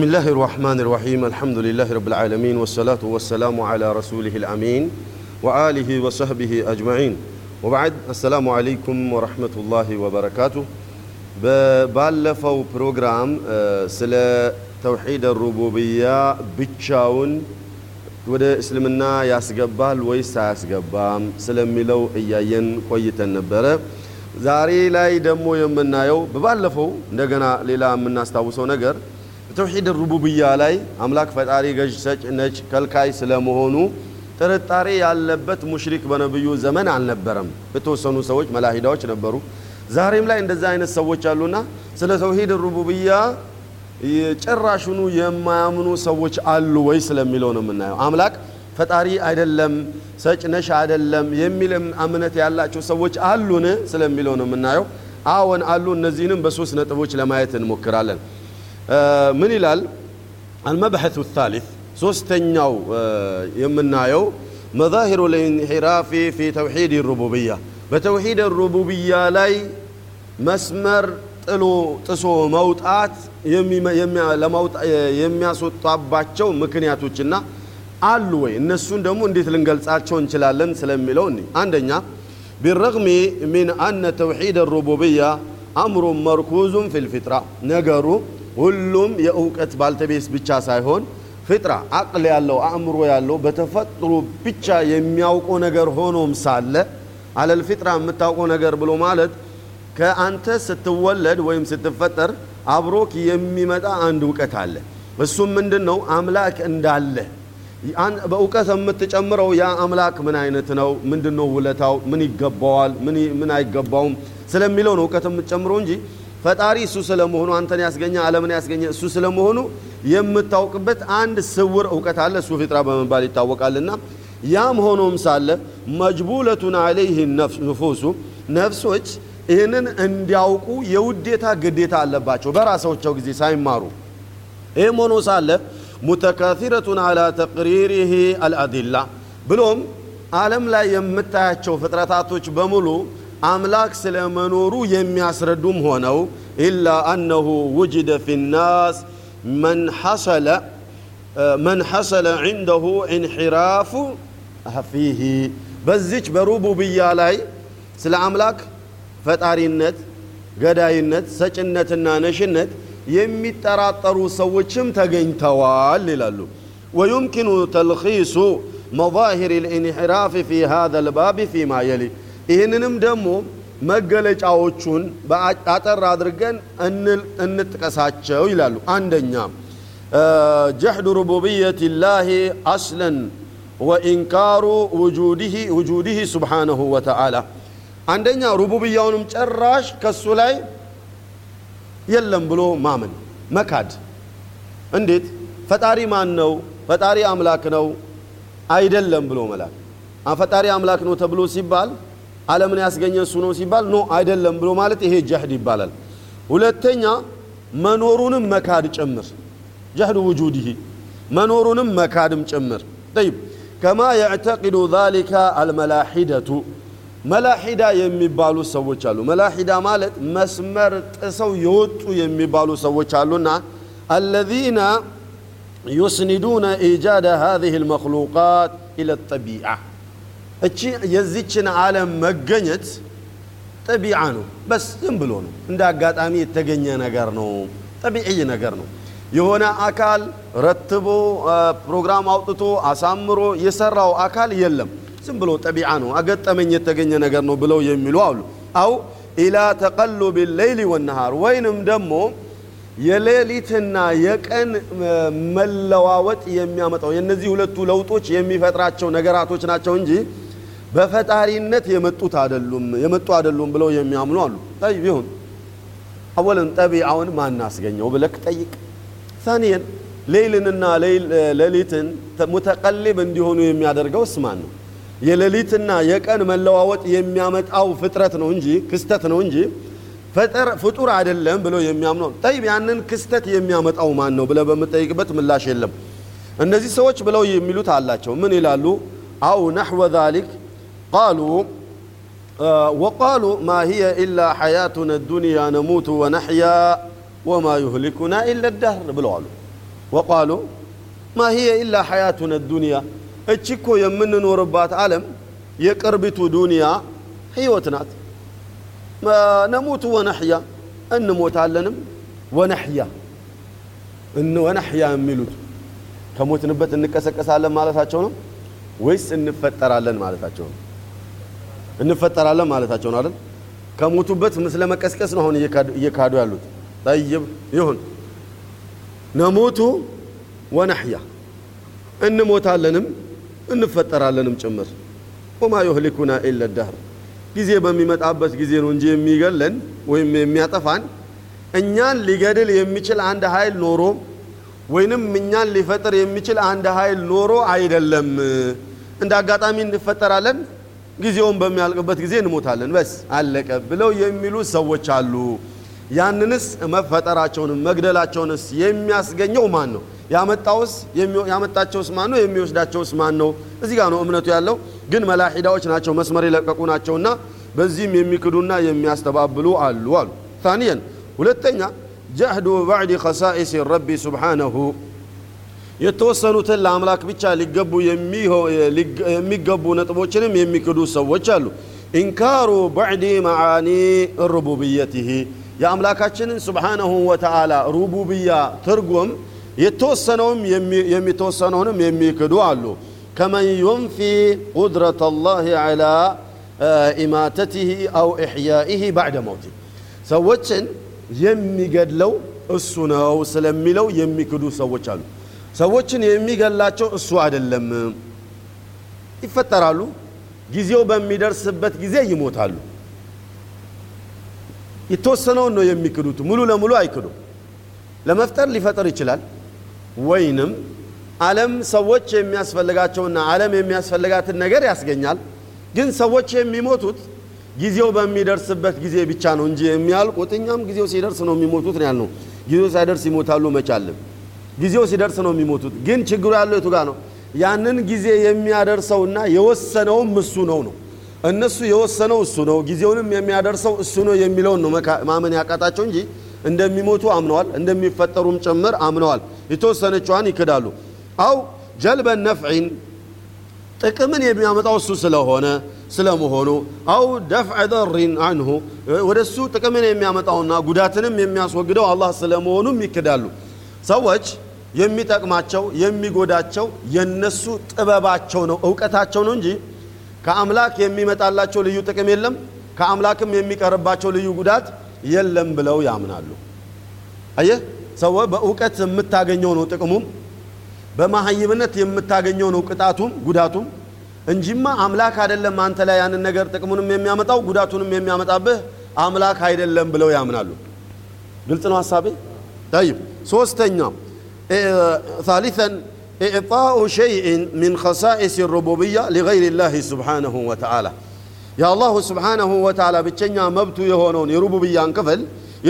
بسم الله الرحمن الرحيم الحمد لله رب العالمين والصلاة والسلام على رسوله الأمين وآله وصحبه أجمعين وبعد السلام عليكم ورحمة الله وبركاته ባለፈው ፕሮግራም ስለ ተውሒድ ሩቡብያ ብቻውን ወደ እስልምና ያስገባል ወይስ አያስገባም ስለሚለው እያየን ቆይተን ነበረ። ዛሬ ላይ ደግሞ የምናየው በባለፈው እንደገና ሌላ የምናስታውሰው ነገር ተውሒድ ሩቡብያ ላይ አምላክ ፈጣሪ፣ ገዥ፣ ሰጭ፣ ነጭ፣ ከልካይ ስለመሆኑ ጥርጣሬ ያለበት ሙሽሪክ በነብዩ ዘመን አልነበረም። የተወሰኑ ሰዎች መላሂዳዎች ነበሩ። ዛሬም ላይ እንደዛ አይነት ሰዎች አሉና ስለ ተውሂድ ሩቡብያ ጭራሹኑ የማያምኑ ሰዎች አሉ ወይ ስለሚለው ነው የምናየው። አምላክ ፈጣሪ አይደለም፣ ሰጭ ነሽ አይደለም የሚል እምነት ያላቸው ሰዎች አሉን ስለሚለው ነው የምናየው። አዎን አሉ። እነዚህንም በሶስት ነጥቦች ለማየት እንሞክራለን። ምን ይላል? አልመብሐቱ ታሊት ሶስተኛው የምናየው መዛሂሩ ልኢንሒራፊ ፊ ተውሒድ ሩቡብያ በተውሂድ ሩቡብያ ላይ መስመር ጥሎ ጥሶ መውጣት የሚያስወጣባቸው ምክንያቶችና አሉ ወይ እነሱን ደግሞ እንዴት ልንገልጻቸው እንችላለን ስለሚለው እኒ አንደኛ ቢረግሚ ሚን አነ ተውሒድ ሩቡብያ አምሩን መርኩዙን ፊልፊጥራ ነገሩ ሁሉም የእውቀት ባልተቤስ ብቻ ሳይሆን ፍጥራ አቅል ያለው አእምሮ ያለው በተፈጥሮ ብቻ የሚያውቀው ነገር ሆኖም ሳለ አለል ፊጥራ የምታውቀው ነገር ብሎ ማለት ከአንተ ስትወለድ ወይም ስትፈጠር አብሮክ የሚመጣ አንድ እውቀት አለ። እሱም ምንድን ነው? አምላክ እንዳለ በእውቀት የምትጨምረው ያ አምላክ ምን አይነት ነው? ምንድን ነው ውለታው? ምን ይገባዋል? ምን አይገባውም ስለሚለው ነው እውቀት የምትጨምረው እንጂ ፈጣሪ እሱ ስለመሆኑ አንተን ያስገኘ ዓለምን ያስገኘ እሱ ስለመሆኑ የምታውቅበት አንድ ስውር እውቀት አለ። እሱ ፊጥራ በመባል ይታወቃልና ያም ሆኖም ሳለ መጅቡለቱን አለይህ ንፉሱ ነፍሶች ይህንን እንዲያውቁ የውዴታ ግዴታ አለባቸው በራሳቸው ጊዜ ሳይማሩ። ይህም ሆኖ ሳለ ሙተካሲረቱን አላ ተቅሪሪህ አልአዲላ ብሎም ዓለም ላይ የምታያቸው ፍጥረታቶች በሙሉ أملاك سلمنورو يمياسر دوم هو إلا أنه وجد في الناس من حصل من حصل عنده انحراف فيه بزج بروبو بيالاي سلا أملاك فتاري النت قداي النت سج النت النانش النت يمي تراترو سوچم تغين توال للالو ويمكن تلخيص مظاهر الانحراف في هذا الباب فيما يلي ይህንንም ደግሞ መገለጫዎቹን አጠር አድርገን እንጥቀሳቸው ይላሉ። አንደኛ ጀሕዱ ሩቡብየት ላህ አስለን ወኢንካሩ ውጁድህ ሱብሓነሁ ወተዓላ አንደኛ ሩቡብያውንም ጨራሽ ከሱ ላይ የለም ብሎ ማመን መካድ። እንዴት ፈጣሪ ማን ነው? ፈጣሪ አምላክ ነው አይደለም ብሎ መላክ። ፈጣሪ አምላክ ነው ተብሎ ሲባል ዓለምን ያስገኘ እሱ ነው ሲባል ኖ አይደለም ብሎ ማለት ይሄ ጀህድ ይባላል። ሁለተኛ መኖሩንም መካድ ጭምር ጀህዱ ውጁድህ መኖሩንም መካድም ጭምር ጠይብ ከማ የዕተቂዱ ዛሊከ አልመላሒደቱ መላሒዳ የሚባሉ ሰዎች አሉ። መላሒዳ ማለት መስመር ጥሰው የወጡ የሚባሉ ሰዎች አሉና አለዚነ ዩስኒዱነ ኢጃደ ሃዚህ ልመክሉቃት ኢለ ጠቢዓ እቺ የዚችን ዓለም መገኘት ጠቢዓ ነው። በስ ዝም ብሎ ነው፣ እንደ አጋጣሚ የተገኘ ነገር ነው። ጠቢዕይ ነገር ነው። የሆነ አካል ረትቦ ፕሮግራም አውጥቶ አሳምሮ የሰራው አካል የለም። ዝም ብሎ ጠቢዓ ነው፣ አገጠመኝ የተገኘ ነገር ነው ብለው የሚሉ አሉ። አው ኢላ ተቀሉብ ሌይሊ ወነሃር ወይንም ደግሞ የሌሊትና የቀን መለዋወጥ የሚያመጣው የእነዚህ ሁለቱ ለውጦች የሚፈጥራቸው ነገራቶች ናቸው እንጂ በፈጣሪነት የመጡት አይደሉም የመጡ አይደሉም ብለው የሚያምኑ አሉ። ጠይብ ይሁን አወለን ጠቢዓውን ማናስገኘው ብለክ ጠይቅ። ታኒየን ሌይልንና ሌሊትን ሙተቀሊብ እንዲሆኑ የሚያደርገው እስማን ነው የሌሊትና የቀን መለዋወጥ የሚያመጣው ፍጥረት ነው እንጂ ክስተት ነው እንጂ ፍጡር አይደለም ብለው የሚያምነው ጠይብ ያንን ክስተት የሚያመጣው ማን ነው ብለ በምጠይቅበት ምላሽ የለም። እነዚህ ሰዎች ብለው የሚሉት አላቸው። ምን ይላሉ? አው ነሕወ ዛሊክ ቃሉ ወቃሉ ማ ሂየ ኢላ ሐያቱና ዱንያ ነሙቱ ወነሕያ ወማ ዩህሊኩና ኢለ ደህር ብለዋሉ። ወቃሉ ማ ሂየ ኢላ ሐያቱነ ዱንያ እቺ እኮ የምንኖርባት ዓለም የቅርቢቱ ዱንያ ህይወት ናት ነሙቱ ወነሕያ እንሞታለንም ወነሕያ ወነሕያ የሚሉት ከሞትንበት እንቀሰቀሳለን ማለታቸው ነው ወይስ እንፈጠራለን ማለታቸው ነው እንፈጠራለን ማለታቸው ነው አይደል? ከሞቱበት ምስለ መቀስቀስ ነው አሁን እየካዱ ያሉት። ጠይብ ይሁን። ነሙቱ ወነሕያ እንሞታለንም እንፈጠራለንም ጭምር። ወማ ዩህሊኩና ኢለ ደህር ጊዜ በሚመጣበት ጊዜ ነው እንጂ የሚገለን ወይም የሚያጠፋን። እኛን ሊገድል የሚችል አንድ ኃይል ኖሮ ወይንም እኛን ሊፈጥር የሚችል አንድ ኃይል ኖሮ አይደለም። እንደ አጋጣሚ እንፈጠራለን፣ ጊዜውን በሚያልቅበት ጊዜ እንሞታለን፣ በስ አለቀ ብለው የሚሉ ሰዎች አሉ። ያንንስ መፈጠራቸውንም መግደላቸውንስ የሚያስገኘው ማን ነው? ያመጣውስ ያመጣቸውስ ማን ነው? የሚወስዳቸውስ ማን ነው? እዚህ ጋር ነው እምነቱ ያለው። ግን መላሒዳዎች ናቸው፣ መስመር የለቀቁ ናቸውና በዚህም የሚክዱና የሚያስተባብሉ አሉ አሉ። ታኒየን ሁለተኛ ጀህዱ ባዕድ ኸሳኢስ ረቢ ሱብሓነሁ የተወሰኑትን ለአምላክ ብቻ ሊገቡ የሚገቡ ነጥቦችንም የሚክዱ ሰዎች አሉ። ኢንካሩ ባዕድ መዓኒ ሩቡብየትህ የአምላካችንን ሱብሓነሁ ወተዓላ ሩቡብያ ትርጉም የተወሰነውም የሚተወሰነውንም የሚክዱ አሉ። ከመን ዩንፊ ቁድረት ላህ ዐላ ኢማተትህ አው ኢሕያኢህ ባዕደ መውቲ ሰዎችን የሚገድለው እሱ ነው ስለሚለው የሚክዱ ሰዎች አሉ። ሰዎችን የሚገላቸው እሱ አይደለም። ይፈጠራሉ፣ ጊዜው በሚደርስበት ጊዜ ይሞታሉ። የተወሰነውን ነው የሚክዱት፣ ሙሉ ለሙሉ አይክዱም። ለመፍጠር ሊፈጠር ይችላል። ወይንም ዓለም ሰዎች የሚያስፈልጋቸውና ዓለም የሚያስፈልጋትን ነገር ያስገኛል። ግን ሰዎች የሚሞቱት ጊዜው በሚደርስበት ጊዜ ብቻ ነው እንጂ የሚያልቁት እኛም ጊዜው ሲደርስ ነው የሚሞቱት ነው ያልነው። ጊዜው ሳይደርስ ይሞታሉ መቻለም ጊዜው ሲደርስ ነው የሚሞቱት። ግን ችግሩ ያለው የቱ ጋር ነው? ያንን ጊዜ የሚያደርሰውና የወሰነውም እሱ ነው ነው እነሱ የወሰነው እሱ ነው፣ ጊዜውንም የሚያደርሰው እሱ ነው የሚለውን ነው ማመን ያቃጣቸው እንጂ እንደሚሞቱ አምነዋል፣ እንደሚፈጠሩም ጭምር አምነዋል። የተወሰነችዋን ይክዳሉ። አው ጀልበን ነፍዒን ጥቅምን የሚያመጣው እሱ ስለሆነ ስለመሆኑ አው ደፍዐ ደሪን አንሁ ወደ እሱ ጥቅምን የሚያመጣውና ጉዳትንም የሚያስወግደው አላህ ስለመሆኑም ይክዳሉ። ሰዎች የሚጠቅማቸው የሚጎዳቸው የነሱ ጥበባቸው ነው እውቀታቸው ነው እንጂ ከአምላክ የሚመጣላቸው ልዩ ጥቅም የለም ከአምላክም የሚቀርባቸው ልዩ ጉዳት የለም ብለው ያምናሉ። አየህ? ሰው በእውቀት የምታገኘው ነው ጥቅሙም በመሀይምነት የምታገኘው ነው ቅጣቱም ጉዳቱም እንጂማ አምላክ አይደለም አንተ ላይ ያንን ነገር ጥቅሙንም የሚያመጣው ጉዳቱንም የሚያመጣብህ አምላክ አይደለም ብለው ያምናሉ። ግልጽ ነው ሀሳቤ ጠይብ። ሶስተኛው ثالثا إعطاء شيء من خصائص الربوبية لغير الله سبحانه وتعالى يا الله سبحانه وتعالى ብቸኛ መብቱ የሆነውን የሩቡብያን ክፍል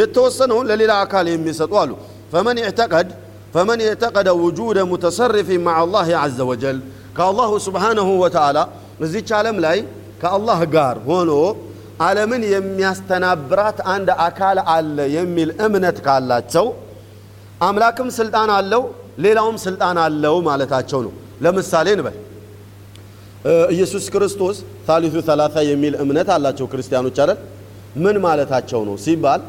የተወሰነውን ለሌላ አካል የሚሰጡ አሉ فمن اعتقد فمن اعتقد وجود متصرف مع الله عز وجل ከአላሁ ስብሓነሁ ወተዓላ እዚች ዓለም ላይ ከአላህ ጋር ሆኖ ዓለምን የሚያስተናብራት አንድ አካል አለ የሚል እምነት ካላቸው አምላክም ስልጣን አለው፣ ሌላውም ስልጣን አለው ማለታቸው ነው። ለምሳሌ እንበል ኢየሱስ ክርስቶስ ታሊቱ ተላታ የሚል እምነት አላቸው ክርስቲያኖች አይደል? ምን ማለታቸው ነው ሲባል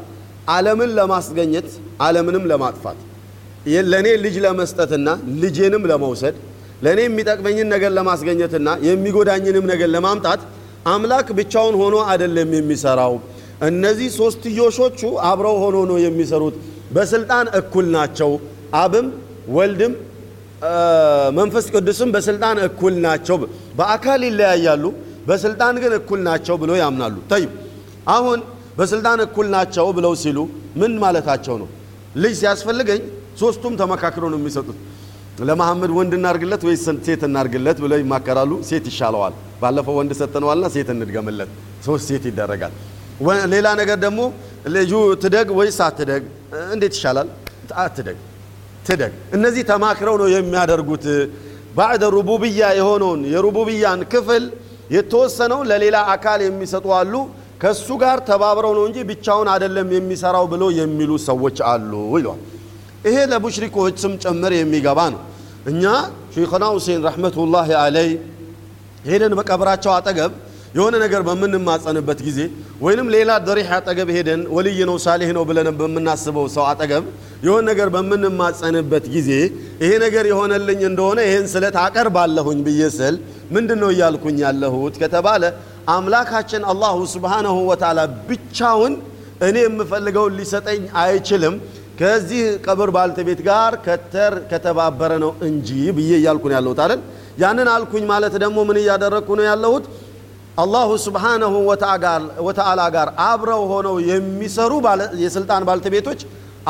ዓለምን ለማስገኘት ዓለምንም ለማጥፋት ለእኔ ልጅ ለመስጠትና ልጄንም ለመውሰድ ለእኔ የሚጠቅመኝን ነገር ለማስገኘትና የሚጎዳኝንም ነገር ለማምጣት አምላክ ብቻውን ሆኖ አይደለም የሚሰራው። እነዚህ ሶስትዮሾቹ አብረው ሆኖ ነው የሚሰሩት። በስልጣን እኩል ናቸው። አብም ወልድም መንፈስ ቅዱስም በስልጣን እኩል ናቸው። በአካል ይለያያሉ፣ በስልጣን ግን እኩል ናቸው ብሎ ያምናሉ። ተይ አሁን በስልጣን እኩል ናቸው ብለው ሲሉ ምን ማለታቸው ነው? ልጅ ሲያስፈልገኝ ሶስቱም ተመካክረው ነው የሚሰጡት። ለመሐመድ ወንድ እናርግለት ወይስ ሴት እናርግለት ብለው ይማከራሉ። ሴት ይሻለዋል። ባለፈው ወንድ ሰጥነዋልና ሴት እንድገምለት፣ ሶስት ሴት ይደረጋል። ሌላ ነገር ደግሞ ልጁ ትደግ ወይስ አትደግ? እንዴት ይሻላል? አትደግ፣ ትደግ። እነዚህ ተማክረው ነው የሚያደርጉት። ባዕደ ሩቡብያ የሆነውን የሩቡብያን ክፍል የተወሰነው ለሌላ አካል የሚሰጡ አሉ። ከሱ ጋር ተባብረው ነው እንጂ ብቻውን አይደለም የሚሰራው ብሎ የሚሉ ሰዎች አሉ ይሏል። ይሄ ለሙሽሪኮች ስም ጭምር የሚገባ ነው። እኛ ሼኽና ሁሴን ረሕመቱላሂ አለይ ሄደን በቀብራቸው አጠገብ የሆነ ነገር በምንማጸንበት ጊዜ ወይንም ሌላ ደሪሕ አጠገብ ሄደን ወልይ ነው ሳሌህ ነው ብለን በምናስበው ሰው አጠገብ የሆነ ነገር በምንማጸንበት ጊዜ ይሄ ነገር የሆነልኝ እንደሆነ ይህን ስለት አቀርባለሁኝ ብዬ ስል ምንድን ነው እያልኩኝ ያለሁት ከተባለ አምላካችን አላሁ ስብሓነሁ ወተዓላ ብቻውን እኔ የምፈልገውን ሊሰጠኝ አይችልም። ከዚህ ቀብር ባልተቤት ጋር ከተር ከተባበረ ነው እንጂ ብዬ እያልኩ ነው ያለሁት አይደል? ያንን አልኩኝ ማለት ደግሞ ምን እያደረግኩ ነው ያለሁት አላሁ ስብሓነሁ ወተዓላ ጋር አብረው ሆነው የሚሰሩ የስልጣን ባልተቤቶች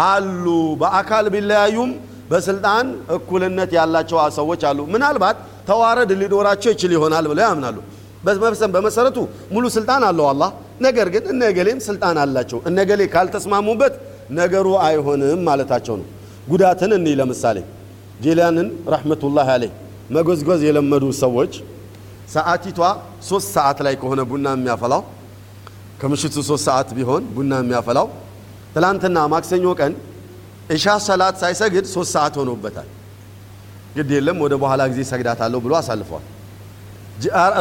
አሉ። በአካል ቢለያዩም በስልጣን እኩልነት ያላቸው ሰዎች አሉ። ምናልባት ተዋረድ ሊኖራቸው ይችል ይሆናል ብለው ያምናሉ። በመሰረቱ ሙሉ ስልጣን አለው አላህ። ነገር ግን እነገሌም ስልጣን አላቸው። እነገሌ ካልተስማሙበት ነገሩ አይሆንም ማለታቸው ነው። ጉዳትን እኒ ለምሳሌ ጄላንን ረሕመቱላህ አለይ መጎዝጎዝ የለመዱ ሰዎች ሰዓቲቷ ሶስት ሰዓት ላይ ከሆነ ቡና የሚያፈላው። ከምሽቱ ሶስት ሰዓት ቢሆን ቡና የሚያፈላው። ትላንትና ማክሰኞ ቀን እሻ ሰላት ሳይሰግድ ሶስት ሰዓት ሆኖበታል። ግድ የለም ወደ በኋላ ጊዜ ሰግዳታለሁ ብሎ አሳልፈዋል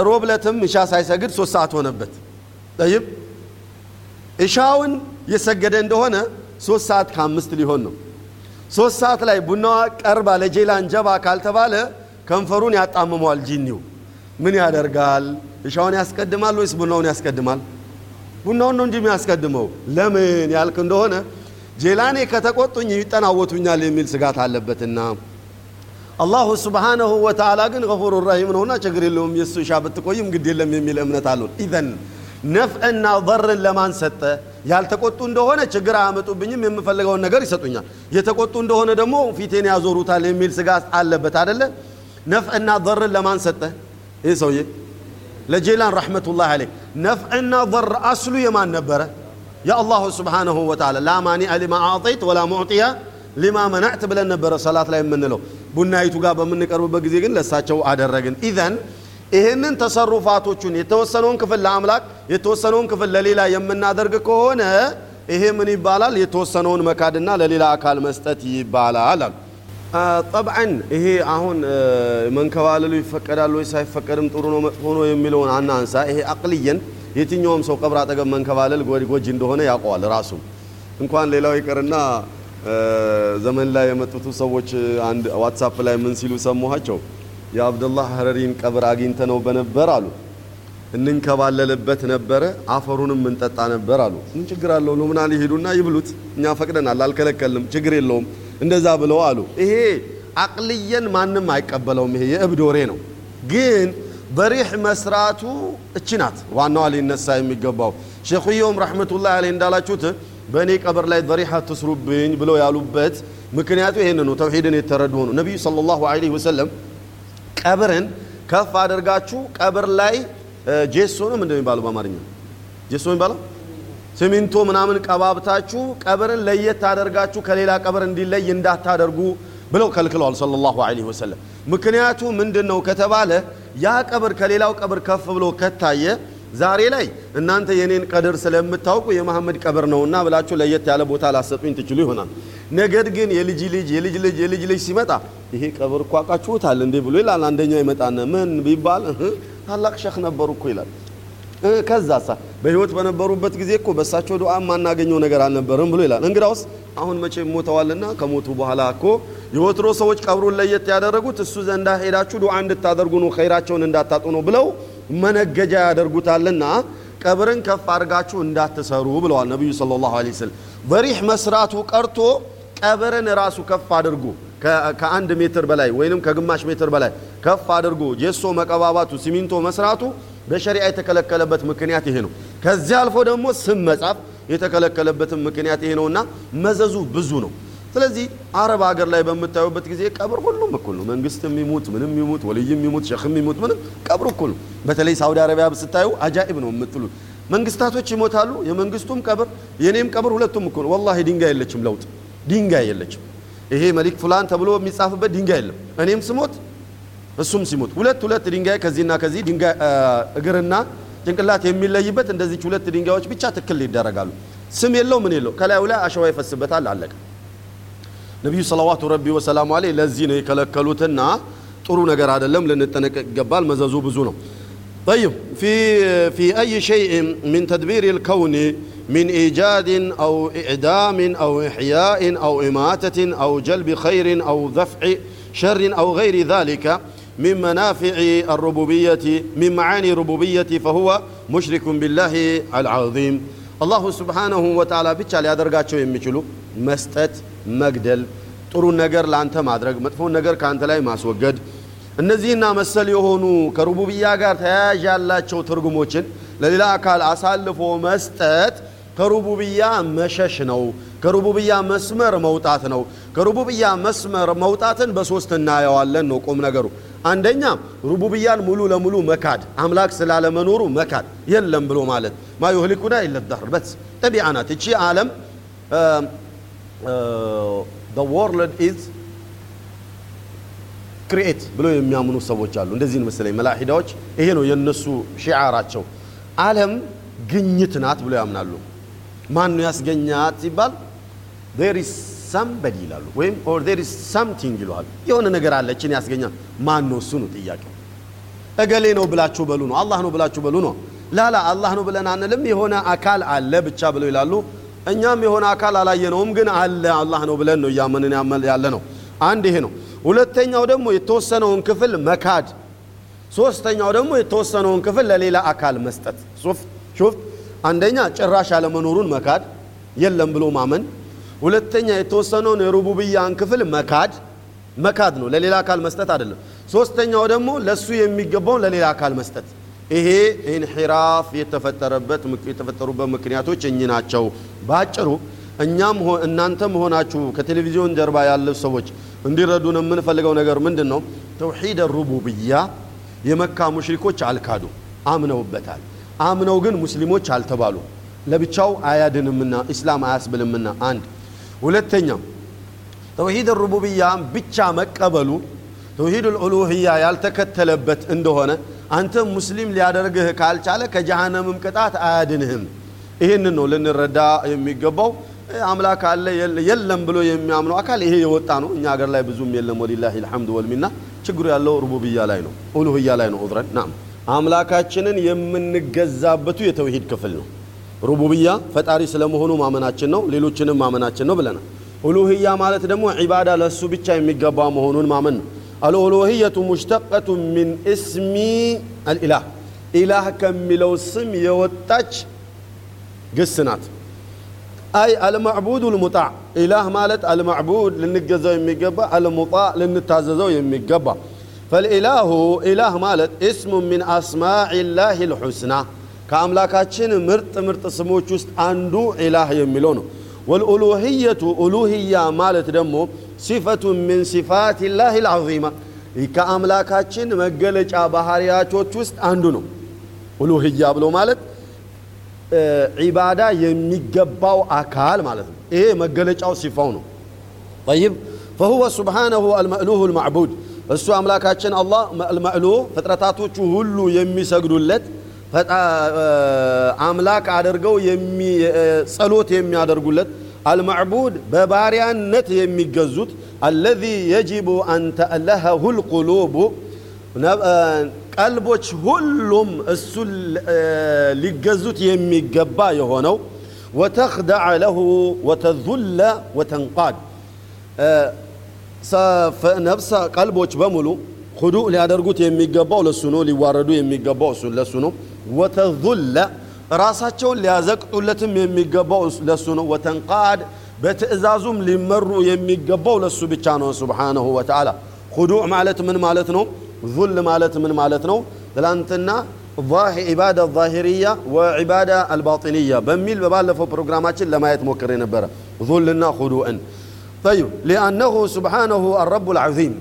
ሮብ ዕለትም እሻ ሳይሰግድ ሶስት ሰዓት ሆነበት። ጠይብ። እሻውን የሰገደ እንደሆነ ሶስት ሰዓት ከአምስት ሊሆን ነው። ሶስት ሰዓት ላይ ቡናዋ ቀርባ ለጄላን ጀባ ካልተባለ ከንፈሩን ያጣምመዋል ጂኒው ምን ያደርጋል? እሻውን ያስቀድማል ወይስ ቡናውን ያስቀድማል? ቡናውን ነው እንጂ የሚያስቀድመው። ለምን ያልክ እንደሆነ ጄላኔ ከተቆጡኝ ይጠናወቱኛል የሚል ስጋት አለበትና። አላሁ ስብሓነሁ ወተዓላ ግን ገፉሩ ረሂም ነውና ችግር የለውም። የእሱ እሻ ብትቆይም ግድ የለም የሚል እምነት አለውን ኢዘን ነፍዕና ضርን ለማን ሰጠ? ያልተቆጡ እንደሆነ ችግር አያመጡብኝም የምፈልገውን ነገር ይሰጡኛል። የተቆጡ እንደሆነ ደግሞ ፊቴን ያዞሩታል የሚል ስጋት አለበት አደለ ነፍዕና ضርን ለማን ሰጠ ይህ ሰውዬ ለጄላን ረሕመቱላህ አለይ ነፍዕና ضር አስሉ የማን ነበረ የአላሁ ስብሓነሁ ወተዓላ ላ ማኒዐ ሊማ አዕጠይት ወላ ሙዕጢያ ሊማ መናዕት ብለን ነበረ ሰላት ላይ የምንለው ቡናይቱ ጋር በምንቀርብበት ጊዜ ግን ለሳቸው አደረግን። ኢዘን ይህንን ተሰሩፋቶቹን የተወሰነውን ክፍል ለአምላክ የተወሰነውን ክፍል ለሌላ የምናደርግ ከሆነ ይሄ ምን ይባላል? የተወሰነውን መካድና ለሌላ አካል መስጠት ይባላል አሉ ጠብዓን ይሄ አሁን መንከባለሉ ይፈቀዳል ወይ ሳይፈቀድም ጥሩ ነው መጥፎ ነው የሚለውን አናንሳ። ይሄ አቅልየን። የትኛውም ሰው ቀብር አጠገብ መንከባለል ጎጂ እንደሆነ ያውቀዋል ራሱ እንኳን ሌላው ይቅርና ዘመን ላይ የመጡት ሰዎች አንድ ዋትሳፕ ላይ ምን ሲሉ ሰማኋቸው? የአብደላህ ሀረሪን ቀብር አግኝተ ነው በነበር አሉ። እንንከባለልበት ነበረ አፈሩንም እንጠጣ ነበር አሉ። ምን ችግር አለው? ሉምናን ይሄዱና ይብሉት። እኛ ፈቅደናል አልከለከልም ችግር የለውም እንደዛ ብለው አሉ። ይሄ አቅልየን ማንም አይቀበለውም። ይሄ የእብድ ወሬ ነው። ግን በሪሕ መስራቱ እቺ ናት ዋናዋ ሊነሳ የሚገባው። ሼኹየውም ረሕመቱላህ አለይ እንዳላችሁት በእኔ ቀብር ላይ ዘሪሐ ትስሩብኝ ብለው ያሉበት ምክንያቱ ይህን ነው። ተውሂድን የተረዱ ሆኑ። ነቢዩ ሰለላሁ ዐለይሂ ወሰለም ቀብርን ከፍ አድርጋችሁ ቀብር ላይ ጄሶ ነው ምንድን የሚባለው በአማርኛ ጄሶ የሚባለው ሲሚንቶ ምናምን ቀባብታችሁ ቀብርን ለየት አደርጋችሁ ከሌላ ቀብር እንዲለይ እንዳታደርጉ ብለው ከልክለዋል ሰለላሁ ዐለይሂ ወሰለም። ምክንያቱ ምንድን ነው ከተባለ ያ ቀብር ከሌላው ቀብር ከፍ ብሎ ከታየ ዛሬ ላይ እናንተ የኔን ቀድር ስለምታውቁ የመሐመድ ቀብር ነውና ብላችሁ ለየት ያለ ቦታ ላሰጡኝ ትችሉ ይሆናል። ነገር ግን የልጅ ልጅ የልጅ ልጅ የልጅ ልጅ ሲመጣ ይሄ ቀብር እኮ አውቃችሁታል እንዴ ብሎ ይላል። አንደኛው ይመጣና ምን ቢባል ታላቅ ሸክ ነበሩ እኮ ይላል ከዛሳ? በህይወት በነበሩበት ጊዜ እኮ በእሳቸው ዱዓ የማናገኘው ነገር አልነበርም ብሎ ይላል። እንግዳውስ አሁን መቼ ሞተዋልና ከሞቱ በኋላ እኮ የወትሮ ሰዎች ቀብሩን ለየት ያደረጉት እሱ ዘንዳ ሄዳችሁ ዱዓ እንድታደርጉ ነው ኸይራቸውን እንዳታጡ ነው ብለው መነገጃ ያደርጉታልና ቀብርን ከፍ አድርጋችሁ እንዳትሰሩ ብለዋል ነቢዩ ሰለላሁ ዐለይሂ ወሰለም። በሪህ መስራቱ ቀርቶ ቀብርን ራሱ ከፍ አድርጎ ከአንድ ሜትር በላይ ወይንም ከግማሽ ሜትር በላይ ከፍ አድርጎ ጄሶ መቀባባቱ ሲሚንቶ መስራቱ በሸሪዓ የተከለከለበት ምክንያት ይሄ ነው። ከዚህ አልፎ ደግሞ ስም መጻፍ የተከለከለበትም ምክንያት ይሄ ነውና መዘዙ ብዙ ነው። ስለዚህ አረብ ሀገር ላይ በምታዩበት ጊዜ ቀብር ሁሉም እኩል ነው። መንግስትም ይሙት ምንም ይሙት ወልይም ይሙት ሸክም ይሙት ምንም ቀብር እኩል ነው። በተለይ ሳውዲ አረቢያ ስታዩ አጃኢብ ነው የምትሉት መንግስታቶች ይሞታሉ። የመንግስቱም ቀብር የኔም ቀብር ሁለቱም እኩል ነው። ወላሂ ድንጋይ የለችም ለውጥ ድንጋይ የለችም። ይሄ መሊክ ፉላን ተብሎ የሚጻፍበት ድንጋይ የለም። እኔም ስሞት እሱም ሲሞት ሁለት ሁለት ድንጋይ ከዚህና ከዚህ ድንጋይ እግርና ጭንቅላት የሚለይበት እንደዚች ሁለት ድንጋዮች ብቻ ትክል ይደረጋሉ ስም የለው ምን የለው ከላዩ ላይ አሸዋ ይፈስበታል አለቀ ነቢዩ ሰለዋቱ ረቢ ወሰላሙ አለይህ ለዚህ ነው የከለከሉትና ጥሩ ነገር አይደለም ልንጠነቀቅ ይገባል መዘዙ ብዙ ነው طيب في في أي شيء من تدبير الكون من إيجاد أو إعدام أو إحياء أو إماتة أو جلب خير أو دفع شر أو غير ذلك من منافع الربوبية من معاني الربوبية فهو مشرك بالله العظيم الله سبحانه وتعالى بيتشال ያደርጋቸው የሚችሉ መስጠት መግደል ጥሩ ነገር ለአንተ ማድረግ መጥፎን ነገር ከአንተ ላይ ማስወገድ እነዚህና መሰል የሆኑ ከሩቡብያ ጋር ተያያዥ ያላቸው ትርጉሞችን ለሌላ አካል አሳልፎ መስጠት ከሩቡብያ መሸሽ ነው ከሩቡብያ መስመር መውጣት ነው ከሩቡብያ መስመር መውጣትን በሶስት እናየዋለን ነው ቁም ነገሩ አንደኛ ሩቡብያን ሙሉ ለሙሉ መካድ አምላክ ስላለመኖሩ መካድ የለም ብሎ ማለት። ማ ዩህሊኩና ኢለ طبيعة ናት። እቺ ዓለም world is create ብሎ የሚያምኑ ሰዎች አሉ። እንደዚህ መሰለኝ። መላሂዳዎች ይሄ ነው የነሱ ሺዓራቸው ዓለም ግኝት ናት ብሎ ያምናሉ። ማን ነው ያስገኛት ሲባል? there is somebody ይላሉ ወይም or there is something ይለዋል። የሆነ ነገር አለ እችን ያስገኛል። ማን ነው እሱ ነው ጥያቄው። እገሌ ነው ብላችሁ በሉ ነው አላህ ነው ብላችሁ በሉ ነው። ላላ አላህ ነው ብለን አንልም የሆነ አካል አለ ብቻ ብለው ይላሉ። እኛም የሆነ አካል አላየነውም ግን አለ አላህ ነው ብለን ነው እያመንን ያለ ነው አንድ ይሄ ነው። ሁለተኛው ደግሞ የተወሰነውን ክፍል መካድ። ሶስተኛው ደግሞ የተወሰነውን ክፍል ለሌላ አካል መስጠት። ሹፍ አንደኛ ጭራሽ ያለመኖሩን መካድ የለም ብሎ ማመን ሁለተኛ የተወሰነውን የሩቡብያን ክፍል መካድ መካድ ነው። ለሌላ አካል መስጠት አይደለም። ሶስተኛው ደግሞ ለሱ የሚገባውን ለሌላ አካል መስጠት። ይሄ ኢንሒራፍ የተፈጠረበት የተፈጠሩበት ምክንያቶች እኚህ ናቸው። ባጭሩ እኛም እናንተም ሆናችሁ ከቴሌቪዥን ጀርባ ያሉ ሰዎች እንዲረዱን የምንፈልገው ነገር ምንድን ነው ተውሒድ ሩቡብያ የመካ ሙሽሪኮች አልካዱ አምነውበታል። አምነው ግን ሙስሊሞች አልተባሉ ለብቻው አያድንምና ኢስላም አያስብልምና አንድ ሁለተኛ ተውሂድ ሩቡብያ ብቻ መቀበሉ ተውሂድ ልዑሉህያ ያልተከተለበት እንደሆነ አንተ ሙስሊም ሊያደርግህ ካልቻለ ከጀሃነምም ቅጣት አያድንህም። ይህንን ነው ልንረዳ የሚገባው። አምላክ አለ የለም ብሎ የሚያምነው አካል ይሄ የወጣ ነው። እኛ ሀገር ላይ ብዙም የለም። ወሊላህ ልሐምድ ወልሚና ችግሩ ያለው ሩቡብያ ላይ ነው ኡሉህያ ላይ ነው። ኡዝረን ናም አምላካችንን የምንገዛበቱ የተውሂድ ክፍል ነው ሩቡብያ ፈጣሪ ስለመሆኑ ማመናችን ነው ሌሎችንም ማመናችን ነው ብለናል። ኡሉህያ ማለት ደግሞ ዒባዳ ለእሱ ብቻ የሚገባ መሆኑን ማመን ነው። አልኡሉህየቱ ሙሽተቀቱ ሚን እስሚ አልኢላህ። ኢላህ ከሚለው ስም የወጣች ግስ ናት። አይ አልማዕቡድ ልሙጣዕ ኢላህ ማለት አልማዕቡድ ልንገዛው የሚገባ አልሙጣዕ ልንታዘዘው የሚገባ። ፈልኢላሁ ኢላህ ማለት እስሙ ሚን አስማዕ ላህ ልሑስና ከአምላካችን ምርጥ ምርጥ ስሞች ውስጥ አንዱ ኢላህ የሚለው ነው። ወልኡሉህየቱ ኡሉህያ ማለት ደግሞ ሲፈቱ ሚን ሲፋት ላህ ልዓዚማ ከአምላካችን መገለጫ ባህርያቶች ውስጥ አንዱ ነው። ኡሉህያ ብሎ ማለት ዒባዳ የሚገባው አካል ማለት ነው። ይሄ መገለጫው ሲፋው ነው። ጠይብ ፈሁወ ስብሓነሁ አልመእሉሁ ልማዕቡድ እሱ አምላካችን አላህ አልመእሉህ ፍጥረታቶቹ ሁሉ የሚሰግዱለት አምላክ አድርገው ጸሎት የሚያደርጉለት አልማዕቡድ በባሪያነት የሚገዙት አለዚ የጅቡ አን ተእለሀሁ ልቁሉቡ ቀልቦች ሁሉም እሱን ሊገዙት የሚገባ የሆነው ወተኽደዐ ለሁ ወተዙለ ወተንቃድ። ነፍሰ ቀልቦች በሙሉ ሁዱእ ሊያደርጉት የሚገባው ለሱ ነው ሊዋረዱ የሚገባው ለሱ ነው ወተዙለ ራሳቸውን ሊያዘቅጡለትም የሚገባው ለሱ ነው ወተንቃድ በትእዛዙም ሊመሩ የሚገባው ለሱ ብቻ ነው ስብሓነሁ ወተዓላ ሁዱእ ማለት ምን ማለት ነው ዙል ማለት ምን ማለት ነው ትላንትና ዒባዳ ዛሂርያ ወዒባዳ አልባጢንያ በሚል በባለፈው ፕሮግራማችን ለማየት ሞክሬ ነበረ ዙልና ሁዱእን طيب لأنه سبحانه الرب العظيم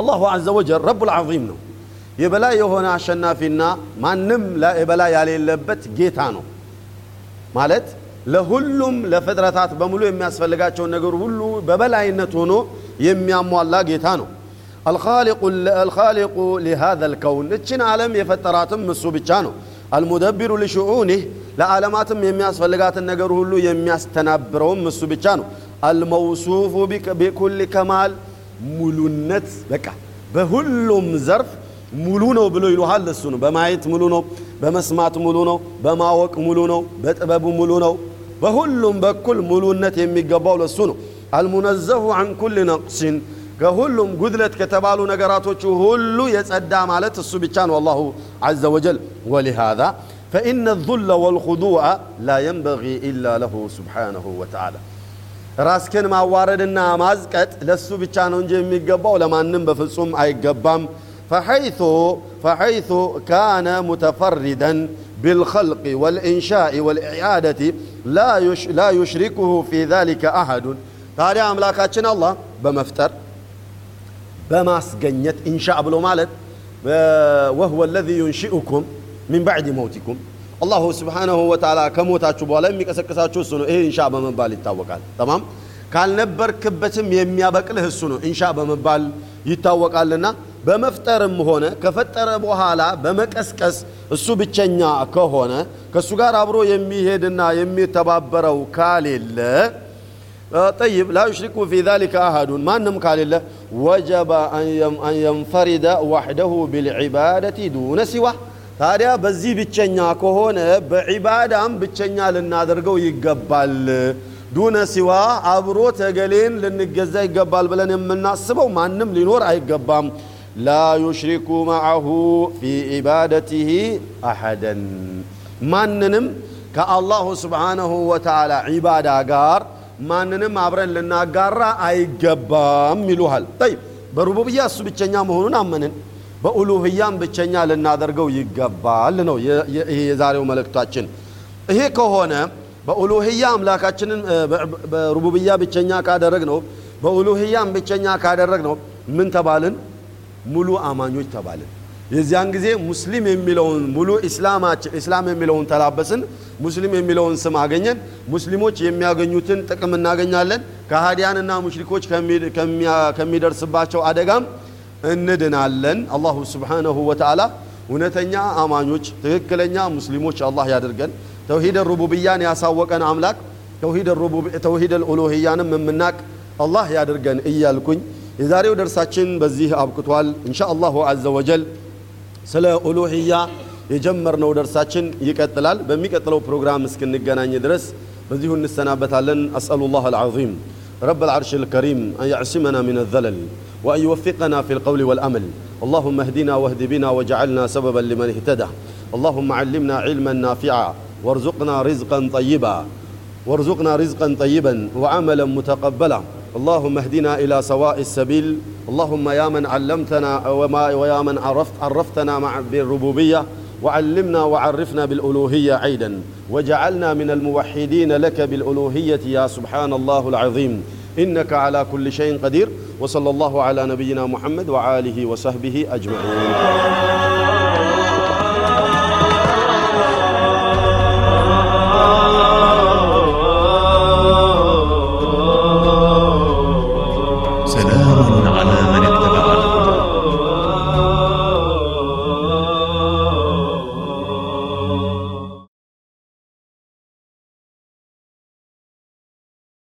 الله عز وجل رب العظيم ነው የበላይ የሆነ አሸናፊና ማንም የበላይ ያሌለበት ጌታ ነው ማለት ለሁሉም ለፍጥረታት በሙሉ የሚያስፈልጋቸውን ነገር ሁሉ በበላይነት ሆኖ የሚያሟላ ጌታ ነው። አልኻሊቁ ሊሃዛ ልከውን እችን ዓለም የፈጠራትም እሱ ብቻ ነው። አልሙደቢሩ ሊሽኡኒህ ለዓለማትም የሚያስፈልጋትን ነገር ሁሉ የሚያስተናብረውም እሱ ብቻ ነው። አልመውሱፉ ቢኩል ከማል ሙሉነት በቃ በሁሉም ዘርፍ ሙሉ ነው ብሎ ይሉሃል። እሱ ነው። በማየት ሙሉ ነው፣ በመስማት ሙሉ ነው፣ በማወቅ ሙሉ ነው፣ በጥበቡ ሙሉ ነው። በሁሉም በኩል ሙሉነት የሚገባው ለሱ ነው። አልሙነዘሁ አን ኩል ነቅሲን ከሁሉም ጉድለት ከተባሉ ነገራቶቹ ሁሉ የጸዳ ማለት እሱ ብቻ ነው አላሁ ዐዘ ወጀል። ወሊሃዛ ፈኢነ ዙለ ወልኹዱዐ ላ የንበጊ ኢላ ለሁ ሱብሓነሁ ወተዓላ ራስክን ማዋረድና ማዝቀጥ ለሱ ብቻ ነው እንጂ የሚገባው ለማንም በፍጹም አይገባም። ፈሐይቱ ፈሐይቱ ካነ ሙተፈሪደን ቢልኸልቅ ወልኢንሻኢ ወልኢዓደቲ ላ ዩሽሪኩሁ ፊ ዛሊከ አሐዱን። ታዲያ አምላካችን አላህ በመፍጠር በማስገኘት ኢንሻእ ብሎ ማለት ወህወ ለዚ ዩንሺኡኩም ሚን ባዕድ መውቲኩም አላሁ ስብሓነሁ ወተዓላ ከሞታችሁ በኋላ የሚቀሰቅሳችሁ እሱ ነው። ይሄ ኢንሻ በመባል ይታወቃል። ተማም ካልነበርክበትም የሚያበቅልህ እሱ ነው። ኢንሻ በመባል ይታወቃልና በመፍጠርም ሆነ ከፈጠረ በኋላ በመቀስቀስ እሱ ብቸኛ ከሆነ ከእሱ ጋር አብሮ የሚሄድና የሚተባበረው ካሌለ طيب لا يشرك في ذلك أحد ማንም ካሌለ وجب أن ينفرد وحده بالعبادة دون سواه ታዲያ በዚህ ብቸኛ ከሆነ በዒባዳም ብቸኛ ልናደርገው ይገባል። دون سواه አብሮ እገሌን ልንገዛ ይገባል ብለን የምናስበው ማንም ሊኖር አይገባም። لا يشرك معه في عبادته أحدا ማንንም ከአላሁ ስብሓነሁ ወተዓላ ዒባዳ ጋር ማንንም አብረን ልናጋራ አይገባም ይሉሃል። ጠይብ በሩቡብያ እሱ ብቸኛ መሆኑን አመንን። በኡሉህያም ብቸኛ ልናደርገው ይገባል ነው ይሄ የዛሬው መልእክታችን። ይሄ ከሆነ በኡሉህያ አምላካችንን በሩቡብያ ብቸኛ ካደረግ ነው በኡሉህያም ብቸኛ ካደረግ ነው ምን ተባልን? ሙሉ አማኞች ተባልን። የዚያን ጊዜ ሙስሊም የሚለውን ሙሉ ኢስላም የሚለውን ተላበስን። ሙስሊም የሚለውን ስም አገኘን። ሙስሊሞች የሚያገኙትን ጥቅም እናገኛለን። ከሃዲያንና ሙሽሪኮች ከሚደርስባቸው አደጋም እንድናለን። አላሁ ስብሓነሁ ወተዓላ እውነተኛ አማኞች ትክክለኛ ሙስሊሞች አላህ ያድርገን። ተውሂድ ሩቡብያን ያሳወቀን አምላክ ተውሂድ ኡሉህያንም የምናቅ አላህ ያድርገን እያልኩኝ የዛሬው ደርሳችን በዚህ አብቅቷል። እንሻ አላሁ ዐዘ ወጀል ስለ ኡሉህያ የጀመርነው ደርሳችን ይቀጥላል። በሚቀጥለው ፕሮግራም እስክንገናኝ ድረስ በዚሁ እንሰናበታለን። አስአሉላህ አልዓዚም ረብ العرش الكريم أن يعصمنا من الذلل وأن يوفقنا في القول والأمل اللهم اهدنا واهد بنا واجعلنا سببا لمن اهتدى اللهم علمنا علما نافعا وارزقنا رزقا طيبا وارزقنا رزقا طيبا وعملا متقبلا اللهم اهدنا إلى سواء السبيل. اللهم يا من علمتنا وما ويا من عرفت عرفتنا مع بالربوبية. وعلمنا وعرفنا بالألوهية عيدا. وجعلنا من الموحدين لك بالألوهية يا سبحان الله العظيم. إنك على كل شيء قدير. وصلى الله على نبينا محمد وعاله وصحبه أجمعين.